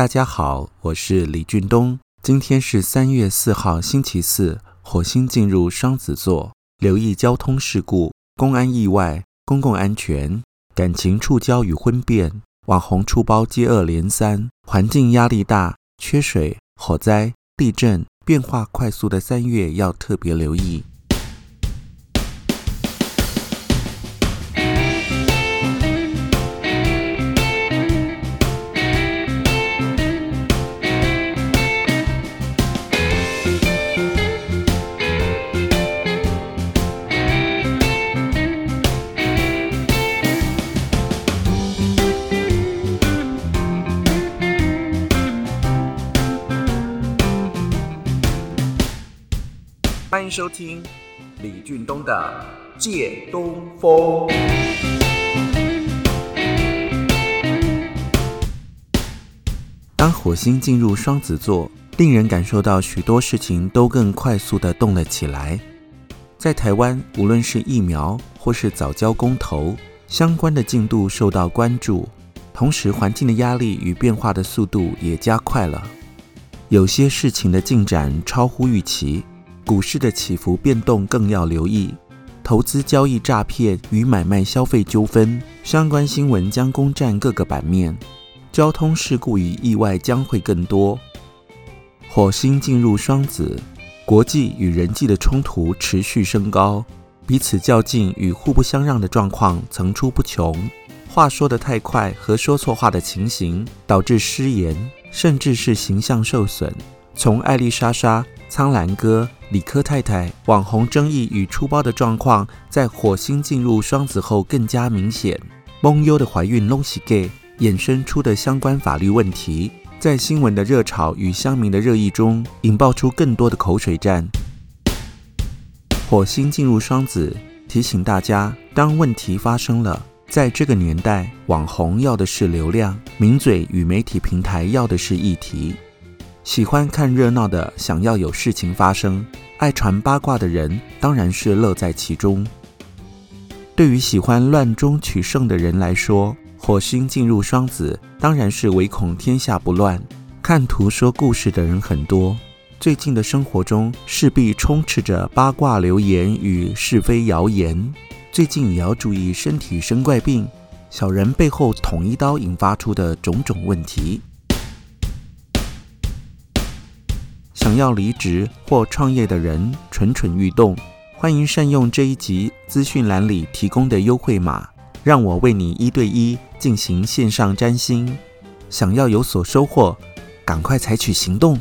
大家好，我是李俊东。今天是三月四号，星期四。火星进入双子座，留意交通事故、公安意外、公共安全、感情触礁与婚变、网红出包接二连三、环境压力大、缺水、火灾、地震，变化快速的三月要特别留意。欢迎收听李俊东的《借东风》。当火星进入双子座，令人感受到许多事情都更快速地动了起来。在台湾，无论是疫苗或是藻礁公投，相关的进度受到关注，同时环境的压力与变化的速度也加快了。有些事情的进展超乎预期。股市的起伏变动更要留意，投资交易诈骗与买卖消费纠纷相关新闻将攻占各个版面，交通事故与意外将会更多。火星进入双子，国际与人际的冲突持续升高，彼此较劲与互不相让的状况层出不穷。话说得太快和说错话的情形导致失言，甚至是形象受损。从艾丽莎莎、苍兰哥、李科太太网红争议与出包的状况，在火星进入双子后更加明显。梦优的怀孕弄死 gay，，衍生出的相关法律问题，在新闻的热潮与乡民的热议中，引爆出更多的口水战。火星进入双子，提醒大家，当问题发生了，在这个年代，网红要的是流量，名嘴与媒体平台要的是议题。喜欢看热闹的，想要有事情发生；爱传八卦的人，当然是乐在其中。对于喜欢乱中取胜的人来说，火星进入双子，当然是唯恐天下不乱。看图说故事的人很多，最近的生活中势必充斥着八卦流言与是非谣言。最近也要注意身体生怪病，小人背后捅一刀引发出的种种问题。想要离职或创业的人蠢蠢欲动，欢迎善用这一集资讯栏里提供的优惠码，让我为你一对一进行线上占星。想要有所收获，赶快采取行动。